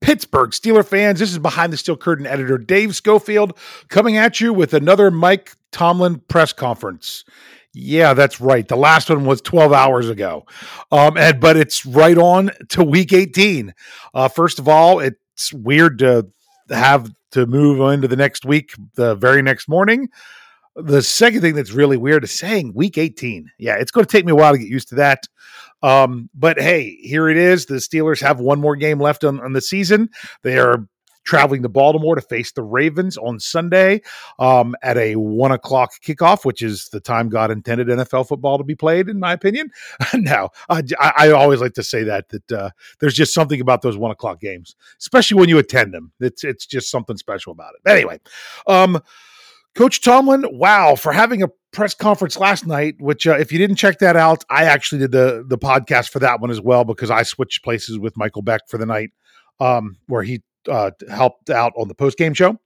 Pittsburgh Steeler fans, this is behind the steel curtain editor Dave Schofield coming at you with another Mike Tomlin press conference. Yeah, that's right. The last one was 12 hours ago. Um, and but it's right on to week 18. Uh, first of all, it's weird to have to move into the next week the very next morning. The second thing that's really weird is saying week 18. Yeah, it's going to take me a while to get used to that. Um, but hey, here it is. The Steelers have one more game left on, on the season. They are traveling to Baltimore to face the Ravens on Sunday um, at a one o'clock kickoff, which is the time God intended NFL football to be played, in my opinion. now, I, I, always like to say that that uh, there's just something about those one o'clock games, especially when you attend them. It's it's just something special about it. Anyway, um, Coach Tomlin, wow, for having a press conference last night, which uh, if you didn't check that out, I actually did the the podcast for that one as well because I switched places with Michael Beck for the night, um, where he uh, helped out on the post game show,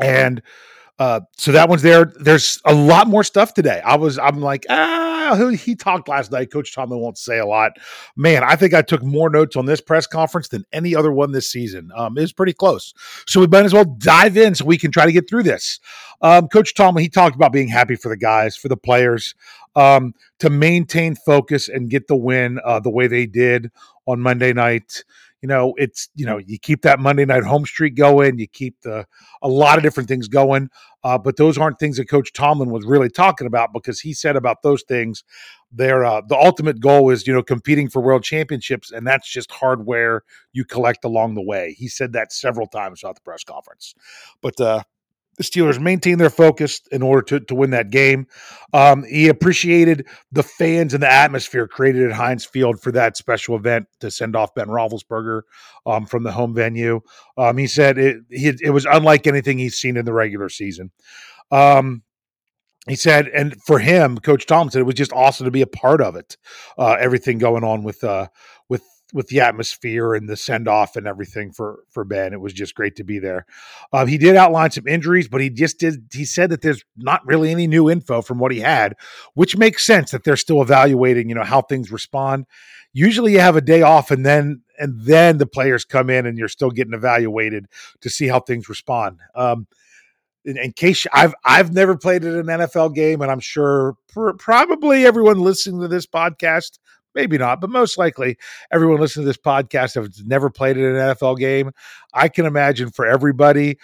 and uh, so that one's there. There's a lot more stuff today. I was, I'm like, ah, he talked last night. Coach Tomlin won't say a lot. Man, I think I took more notes on this press conference than any other one this season. Um, it was pretty close. So we might as well dive in so we can try to get through this. Um, Coach Tomlin, he talked about being happy for the guys, for the players, um, to maintain focus and get the win uh, the way they did on Monday night you know it's you know you keep that monday night home streak going you keep the a lot of different things going uh, but those aren't things that coach tomlin was really talking about because he said about those things they're uh, the ultimate goal is you know competing for world championships and that's just hardware you collect along the way. He said that several times throughout the press conference. But uh, the Steelers maintain their focus in order to, to win that game. Um, he appreciated the fans and the atmosphere created at Heinz Field for that special event to send off Ben Roethlisberger um, from the home venue. Um, he said it, he, it was unlike anything he's seen in the regular season. Um, he said, and for him, Coach Thompson, it was just awesome to be a part of it. Uh, everything going on with uh, with the atmosphere and the send off and everything for for Ben. It was just great to be there. Uh, he did outline some injuries, but he just did. He said that there's not really any new info from what he had, which makes sense that they're still evaluating. You know how things respond. Usually, you have a day off, and then and then the players come in, and you're still getting evaluated to see how things respond. Um, in, in, case I've I've never played in an NFL game, and I'm sure pr- probably everyone listening to this podcast maybe not, but most likely everyone listening to this podcast has never played in an NFL game. I can imagine for everybody,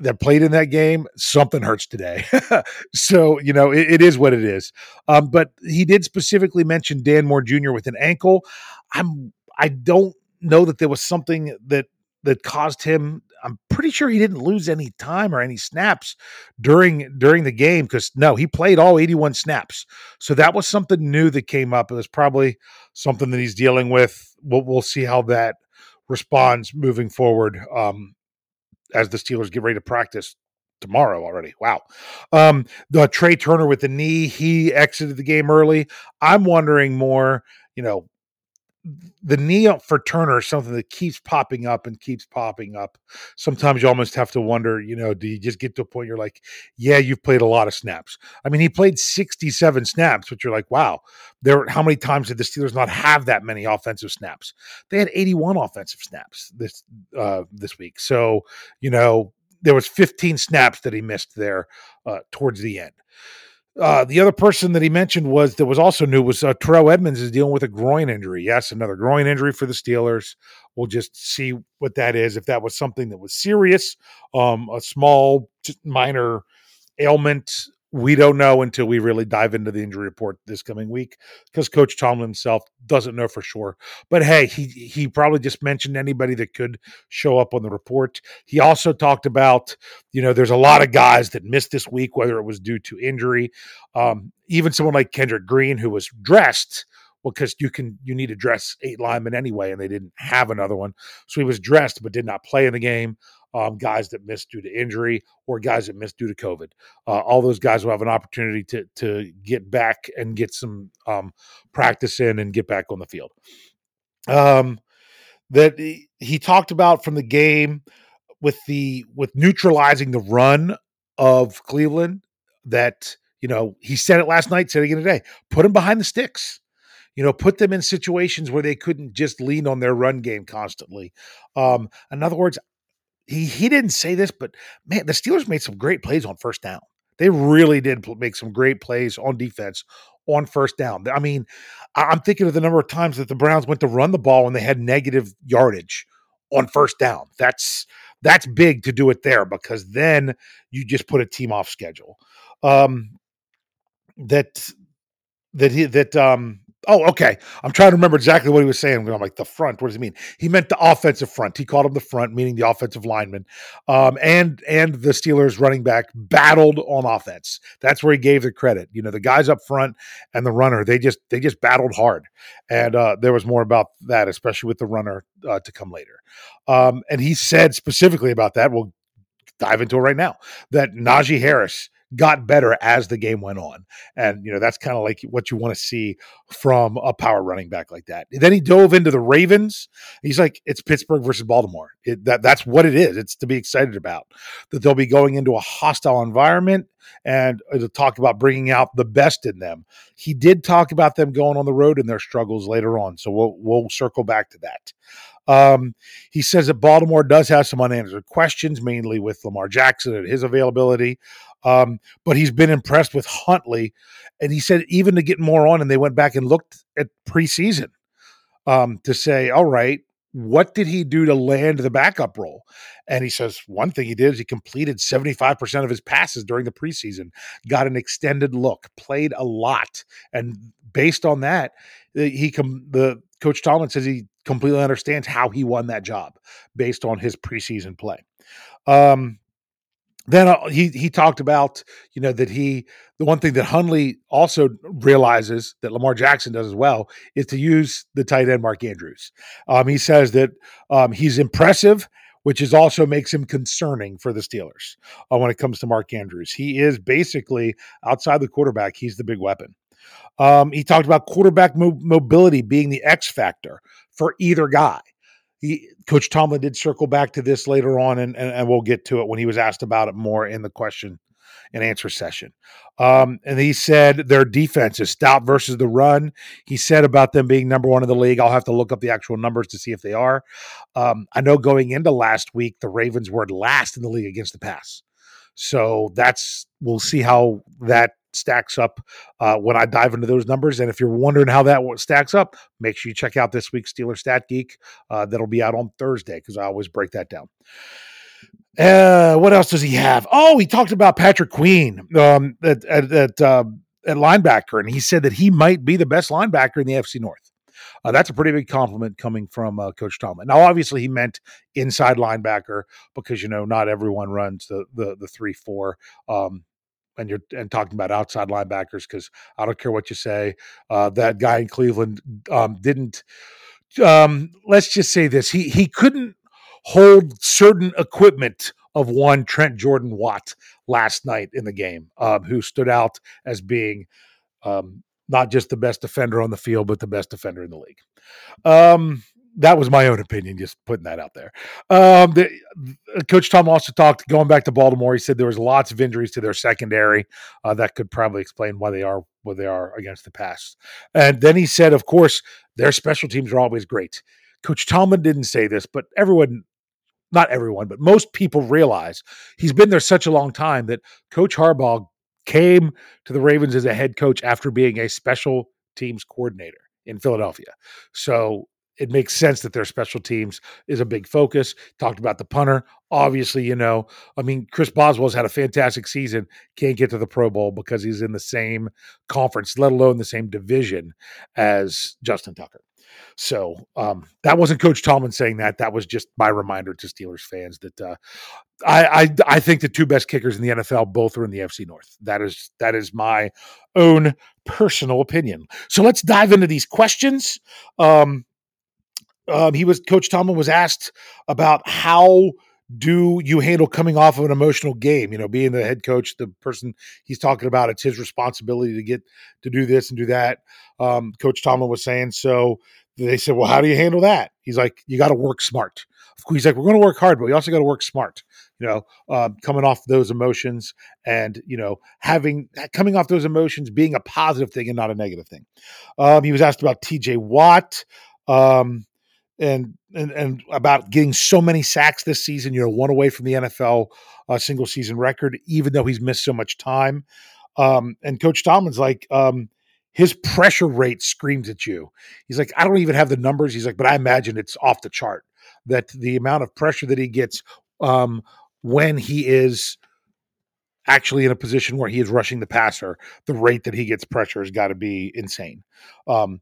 that played in that game, something hurts today. so, you know, it, it is what it is. Um, but he did specifically mention Dan Moore Jr. with an ankle. I'm I don't know that there was something that that caused him I'm pretty sure he didn't lose any time or any snaps during during the game because no, he played all 81 snaps. So that was something new that came up. It was probably something that he's dealing with. We'll, we'll see how that responds moving forward um, as the Steelers get ready to practice tomorrow already. Wow. Um, the Trai Turner with the knee, he exited the game early. I'm wondering more, you know, the knee up for Turner is something that keeps popping up and keeps popping up. Sometimes you almost have to wonder, you know, do you just get to a point you're like, yeah, you've played a lot of snaps. I mean, he played 67 snaps, which you're like, wow, there how many times did the Steelers not have that many offensive snaps? They had 81 offensive snaps this uh this week. So, you know, there was 15 snaps that he missed there uh towards the end. Uh, the other person that he mentioned was that was also new was uh, Terrell Edmunds is dealing with a groin injury. Yes, another groin injury for the Steelers. We'll just see what that is. If that was something that was serious, um, a small, minor ailment, we don't know until we really dive into the injury report this coming week because Coach Tomlin himself doesn't know for sure. But hey, he he probably just mentioned anybody that could show up on the report. He also talked about, you know, there's a lot of guys that missed this week, whether it was due to injury. Um, even someone like Kendrick Green, who was dressed because you can you need to dress eight linemen anyway, and they didn't have another one, so he was dressed but did not play in the game um, guys that missed due to injury or guys that missed due to COVID. Uh, all those guys will have an opportunity to to get back and get some um, practice in and get back on the field. Um, that he, talked about from the game with the with neutralizing the run of Cleveland. That you know he said it last night, said it again today. Put them behind the sticks you know, put them in situations where they couldn't just lean on their run game constantly. Um, in other words, he he didn't say this, but man, the Steelers made some great plays on first down. They really did make some great plays on defense on first down. I mean, I'm thinking of the number of times that the Browns went to run the ball and they had negative yardage on first down. That's that's big to do it there because then you just put a team off schedule. Um, that that he that um Oh, okay. I'm trying to remember exactly what he was saying. I'm like the front. What does he mean? He meant the offensive front. He called him the front, meaning the offensive lineman. Um, and and the Steelers running back battled on offense. That's where he gave the credit. You know, the guys up front and the runner. They just they just battled hard. And uh, there was more about that, especially with the runner uh, to come later. Um, and he said specifically about that. We'll dive into it right now. That Najee Harris got better as the game went on. And, you know, that's kind of like what you want to see from a power running back like that. Then he dove into the Ravens. He's like, it's Pittsburgh versus Baltimore. It, that, that's what it is. It's to be excited about that they'll be going into a hostile environment and to talk about bringing out the best in them. He did talk about them going on the road and their struggles later on. So we'll, we'll circle back to that. Um, he says that Baltimore does have some unanswered questions, mainly with Lamar Jackson and his availability. Um, but he's been impressed with Huntley. And he said even to get more on, and they went back and looked at preseason um, to say, all right, what did he do to land the backup role? And he says one thing he did is he completed 75% of his passes during the preseason, got an extended look, played a lot. And based on that, he com- the coach Tomlin says he completely understands how he won that job based on his preseason play. Um, then uh, he he talked about you know that he the one thing that Huntley also realizes that Lamar Jackson does as well is to use the tight end Mark Andrews. Um, he says that um, he's impressive, which is also makes him concerning for the Steelers uh, when it comes to Mark Andrews. He is basically outside the quarterback. He's the big weapon. Um, he talked about quarterback mo- mobility being the X factor for either guy he, Coach Tomlin did circle back to this later on, and, and, and, we'll get to it when he was asked about it more in the question and answer session. Um, and he said their defense is stout versus the run. He said about them being number one in the league. I'll have to look up the actual numbers to see if they are. Um, I know going into last week, the Ravens were last in the league against the pass. So that's we'll see how that stacks up uh, when I dive into those numbers. And if you're wondering how that stacks up, make sure you check out this week's Steeler Stat Geek. Uh, that'll be out on Thursday because I always break that down. Uh, what else does he have? Oh, he talked about Patrick Queen um, at at at, uh, at linebacker, and he said that he might be the best linebacker in the FC North. Uh, that's a pretty big compliment coming from uh, Coach Tomlin. Now, obviously, he meant inside linebacker because you know not everyone runs the the the three four. Um, and you're and talking about outside linebackers because I don't care what you say. Uh, that guy in Cleveland um, didn't. Um, let's just say this: he he couldn't hold certain equipment of one Trent Jordan Watt last night in the game, um, who stood out as being um, not just the best defender on the field, but the best defender in the league. That was my own opinion, just putting that out there. Um, the, Coach Tom also talked going back to Baltimore. He said there was lots of injuries to their secondary. Uh, that could probably explain why they are what they are against the pass. And then he said, of course, their special teams are always great. Coach Tomlin didn't say this, but everyone, not everyone, but most people realize he's been there such a long time that Coach Harbaugh came to the Ravens as a head coach after being a special teams coordinator in Philadelphia. So it makes sense that their special teams is a big focus. Talked about the punter. Obviously, you know, I mean, Chris Boswell's had a fantastic season. Can't get to the Pro Bowl because he's in the same conference, let alone the same division as Justin Tucker. So um, that wasn't Coach Tomlin saying that. That was just my reminder to Steelers fans that uh, I, I I think the two best kickers in the NFL both are in the FC North. That is that is my own personal opinion. So let's dive into these questions. Um, um, he was Coach Tomlin was asked about how do you handle coming off of an emotional game? You know, being the head coach, the person he's talking about, it's his responsibility to get to do this and do that. Um, coach Tomlin was saying so. They said, "Well, how do you handle that?" He's like, "You got to work smart." He's like, "We're going to work hard, but we also got to work smart." You know, um, coming off those emotions and you know having coming off those emotions being a positive thing and not a negative thing. Um, he was asked about T.J. Watt. Um, and and and about getting so many sacks this season. You know, one away from the NFL uh, single season record, even though he's missed so much time. Um, and Coach Tomlin's like, um, his pressure rate screams at you. He's like, I don't even have the numbers. He's like, but I imagine it's off the chart. That the amount of pressure that he gets um, when he is actually in a position where he is rushing the passer, the rate that he gets pressure has got to be insane. Um,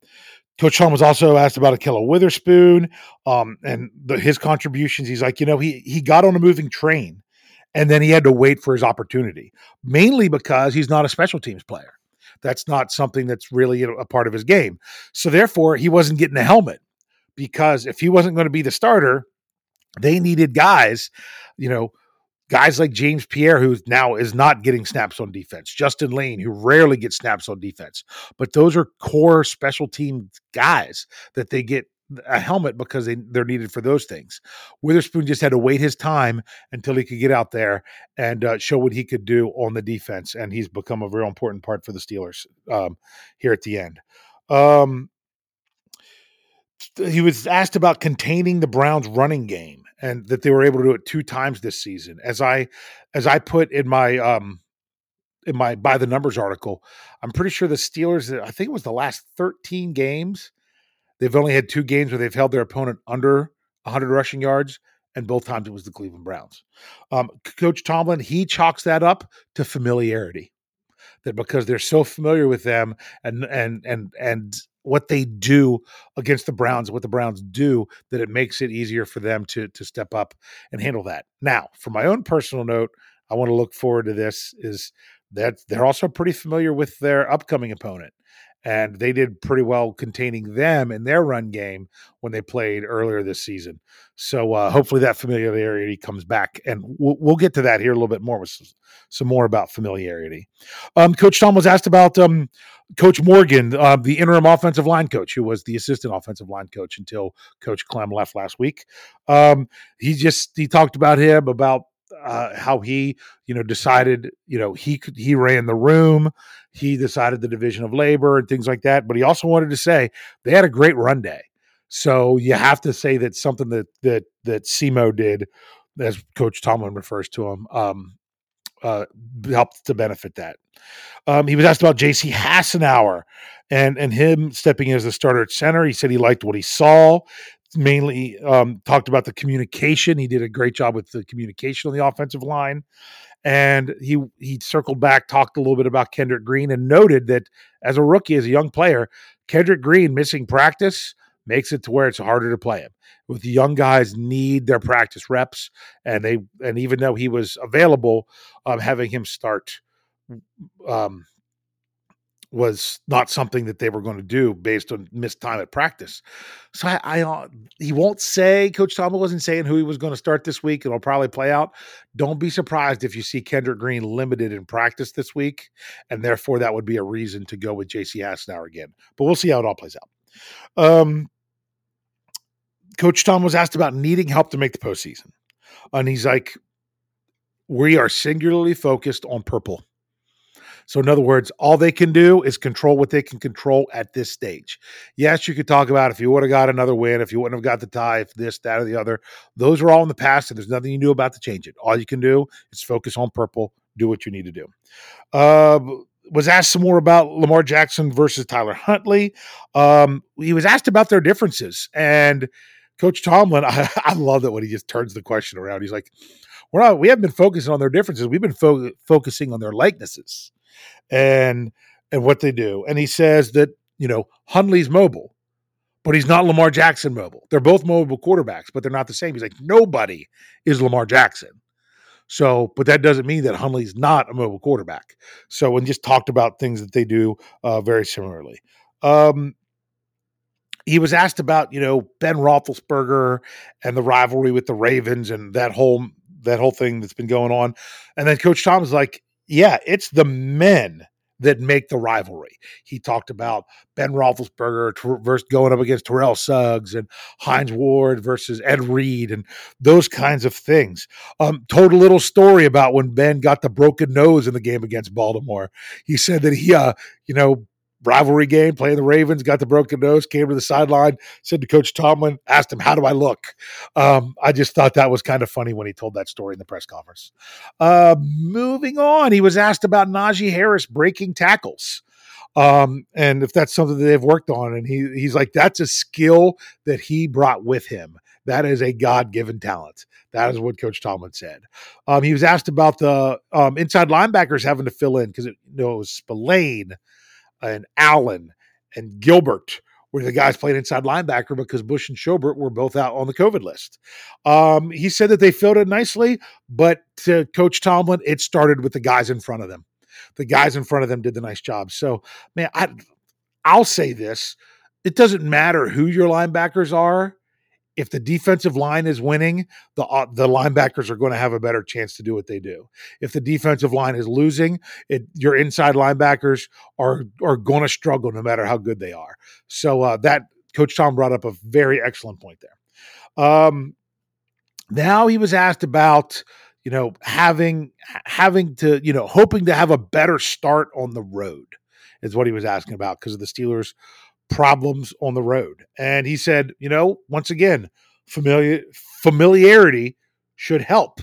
Coach Tom was also asked about Ahkello Witherspoon um, and the, his contributions. He's like, you know, he he got on a moving train, and then he had to wait for his opportunity, mainly because he's not a special teams player. That's not something that's really a part of his game. So therefore, he wasn't getting a helmet because if he wasn't going to be the starter, they needed guys, you know, guys like James Pierre, who now is not getting snaps on defense, Justin Layne, who rarely gets snaps on defense. But those are core special team guys that they get a helmet because they, they're needed for those things. Witherspoon just had to wait his time until he could get out there and uh, show what he could do on the defense. And he's become a real important part for the Steelers um, here at the end. Um, he was asked about containing the Browns running game and that they were able to do it two times this season. As I as I put in my um in my by the numbers article, I'm pretty sure the Steelers I think it was the last 13 games, they've only had two games where they've held their opponent under 100 rushing yards and both times it was the Cleveland Browns. Um, Coach Tomlin, he chalks that up to familiarity. That because they're so familiar with them and and and and what they do against the Browns, what the Browns do, that it makes it easier for them to to step up and handle that. Now, for my own personal note, I want to look forward to this is that they're also pretty familiar with their upcoming opponent and they did pretty well containing them in their run game when they played earlier this season. So uh, hopefully that familiarity comes back, and we'll, we'll, get to that here a little bit more with some, some more about familiarity. Um, coach Tom was asked about um, Coach Morgan, uh, the interim offensive line coach, who was the assistant offensive line coach until Coach Klemm left last week. Um, he just he talked about him about uh, how he, you know, decided, you know, he could, he ran the room, he decided the division of labor and things like that. But he also wanted to say they had a great run day. So you have to say that something that that that Simo did, as Coach Tomlin refers to him, um, uh, helped to benefit that. Um, he was asked about J.C. Hassenauer and and him stepping in as the starter at center. He said he liked what he saw mainly um, talked about the communication. He did a great job with the communication on the offensive line. And he he circled back, talked a little bit about Kendrick Green, and noted that as a rookie, as a young player, Kendrick Green missing practice makes it to where it's harder to play him. With the young guys need their practice reps, and they and even though he was available, um, having him start um, was not something that they were going to do based on missed time at practice. So I, I uh, he won't say Coach Tomlin wasn't saying who he was going to start this week. It'll probably play out. Don't be surprised if you see Kendrick Green limited in practice this week, and therefore that would be a reason to go with J.C. Hassenauer again. But we'll see how it all plays out. Um, Coach Tom was asked about needing help to make the postseason, and he's like, "We are singularly focused on purple." So, in other words, all they can do is control what they can control at this stage. Yes, you could talk about if you would have got another win, if you wouldn't have got the tie, if this, that, or the other. Those are all in the past, and there's nothing you can do about to change it. All you can do is focus on purple, do what you need to do. Uh, was asked some more about Lamar Jackson versus Tyler Huntley. Um, he was asked about their differences, and Coach Tomlin, I, I love that when he just turns the question around. He's like, "We're not. We haven't been focusing on their differences. We've been fo- focusing on their likenesses." And and what they do. And he says that you know Huntley's mobile, but he's not Lamar Jackson mobile. They're both mobile quarterbacks, but they're not the same. He's like nobody is Lamar Jackson. So, but that doesn't mean that Huntley's not a mobile quarterback. So, and just talked about things that they do uh, very similarly. Um, he was asked about you know Ben Roethlisberger and the rivalry with the Ravens and that whole that whole thing that's been going on, and then Coach Tom was like, yeah, it's the men that make the rivalry. He talked about Ben Roethlisberger versus going up against Terrell Suggs and Hines Ward versus Ed Reed and those kinds of things. Um, told a little story about when Ben got the broken nose in the game against Baltimore. He said that he, uh, you know, rivalry game, playing the Ravens, got the broken nose, came to the sideline, said to Coach Tomlin, asked him, How do I look? Um, I just thought that was kind of funny when he told that story in the press conference. Uh, moving on, he was asked about Najee Harris breaking tackles. Um, and if that's something that they've worked on, and he he's like, that's a skill that he brought with him. That is a God given talent. That is what Coach Tomlin said. Um, he was asked about the um, inside linebackers having to fill in because you know, it was Spillane and Allen and Gilbert were the guys playing inside linebacker because Bush and Schobert were both out on the COVID list. Um, he said that they filled it nicely, but to Coach Tomlin, it started with the guys in front of them. The guys in front of them did the nice job. So, man, I, I'll say this: it doesn't matter who your linebackers are if the defensive line is winning, the uh, the linebackers are going to have a better chance to do what they do. If the defensive line is losing, it, your inside linebackers are are going to struggle no matter how good they are. So uh, that Coach Tom brought up a very excellent point there. Um, now he was asked about you know having having to you know hoping to have a better start on the road is what he was asking about because of the Steelers problems on the road. And he said, you know, once again, familiar familiarity should help.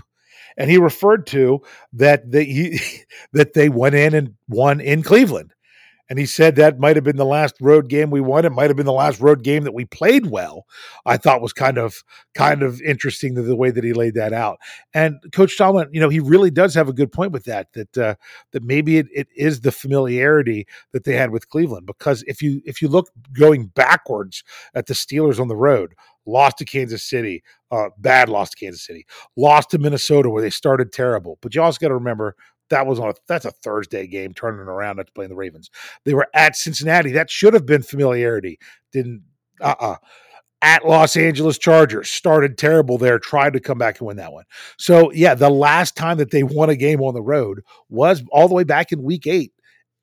And he referred to that they he, that they went in and won in Cleveland. And he said that might have been the last road game we won. It might have been the last road game that we played well. I thought was kind of kind of interesting the, the way that he laid that out. And Coach Tomlin, you know, he really does have a good point with that. That uh, that maybe it, it is the familiarity that they had with Cleveland. Because if you if you look going backwards at the Steelers on the road, lost to Kansas City, uh, bad loss to Kansas City, lost to Minnesota where they started terrible. But you also got to remember that was on a that's a Thursday game turning around after playing the Ravens. They were at Cincinnati. That should have been familiarity. Didn't uh uh-uh. uh at Los Angeles Chargers started terrible there, tried to come back and win that one. So yeah, the last time that they won a game on the road was all the way back in week eight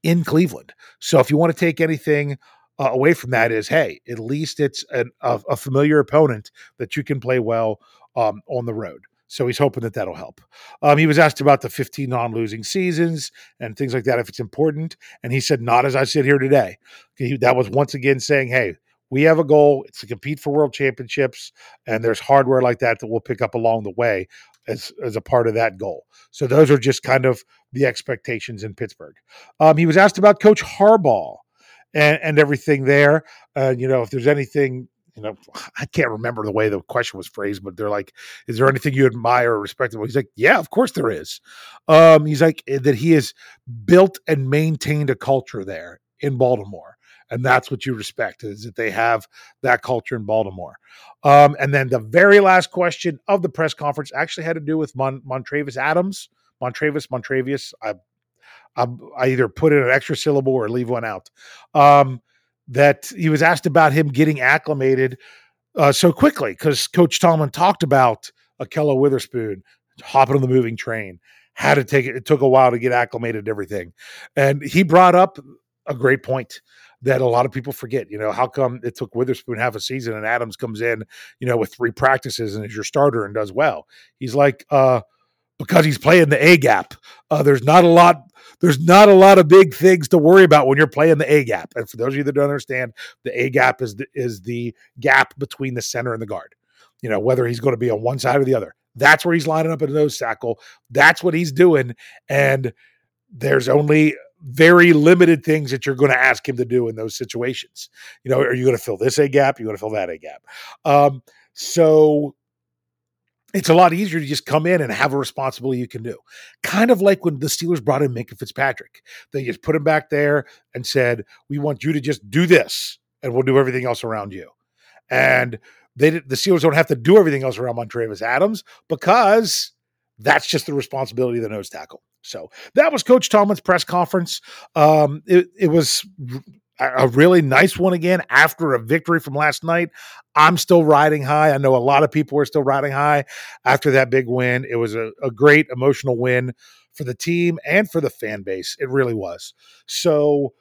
in Cleveland. So if you want to take anything uh, away from that is, hey, at least it's an, a, a, familiar opponent that you can play well um, on the road. So he's hoping that that'll help. Um, he was asked about the 15 non losing seasons and things like that, if it's important. And he said, not as I sit here today. He, that was once again saying, hey, we have a goal. It's to compete for world championships. And there's hardware like that that we'll pick up along the way as, as a part of that goal. So those are just kind of the expectations in Pittsburgh. Um, he was asked about Coach Harbaugh and, and everything there. Uh, you know, if there's anything you know, I can't remember the way the question was phrased, but they're like, "Is there anything you admire or respect?" He's like, "Yeah, of course there is." Um, he's like eh, that he has built and maintained a culture there in Baltimore, and that's what you respect is that they have that culture in Baltimore. Um, and then the very last question of the press conference actually had to do with Mon- Montravius Adams, Montravius Montravius. I, I, I either put in an extra syllable or leave one out. Um, that he was asked about him getting acclimated uh, so quickly because Coach Tomlin talked about Ahkello Witherspoon hopping on the moving train. Had to take it. It took a while to get acclimated to everything, and he brought up a great point that a lot of people forget. You know, how come it took Witherspoon half a season and Adams comes in, you know, with three practices and is your starter and does well? He's like, uh, because he's playing the A gap. Uh, there's not a lot. There's not a lot of big things to worry about when you're playing the A gap. And for those of you that don't understand, the A gap is the, is the gap between the center and the guard. You know, whether he's going to be on one side or the other. That's where he's lining up in a nose tackle. That's what he's doing. And there's only very limited things that you're going to ask him to do in those situations. You know, are you going to fill this A gap? You're going to fill that A gap. Um, so it's a lot easier to just come in and have a responsibility you can do. Kind of like when the Steelers brought in Minkah Fitzpatrick. They just put him back there and said, We want you to just do this, and we'll do everything else around you. And they the Steelers don't have to do everything else around Montravius Adams because that's just the responsibility of the nose tackle. So that was Coach Tomlin's press conference. Um, it, it was a really nice one again after a victory from last night. I'm still riding high. I know a lot of people are still riding high after that big win. It was a, a great emotional win for the team and for the fan base. It really was. So,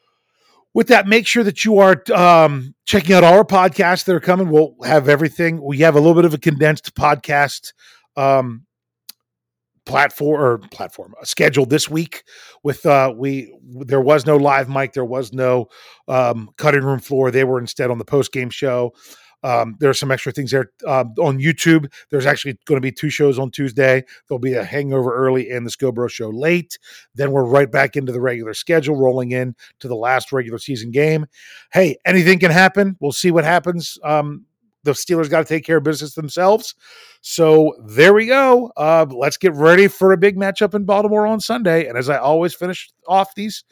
with that, make sure that you are um, checking out our podcasts that are coming. We'll have everything. We have a little bit of a condensed podcast um, platform or platform uh, scheduled this week with uh we there was no live mic there was no um cutting room floor they were instead on the post game show um, there are some extra things there um, on YouTube. There's actually going to be two shows on Tuesday. There'll be a hangover early and the Scobro show late. Then we're right back into the regular schedule, rolling in to the last regular season game. Hey, anything can happen. We'll see what happens. Um, the Steelers got to take care of business themselves. So there we go. Uh, let's get ready for a big matchup in Baltimore on Sunday. And as I always finish off these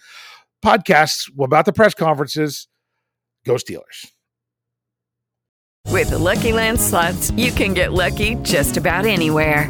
podcasts about the press conferences, go Steelers. With the Lucky Land slots, you can get lucky just about anywhere.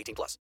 18 plus.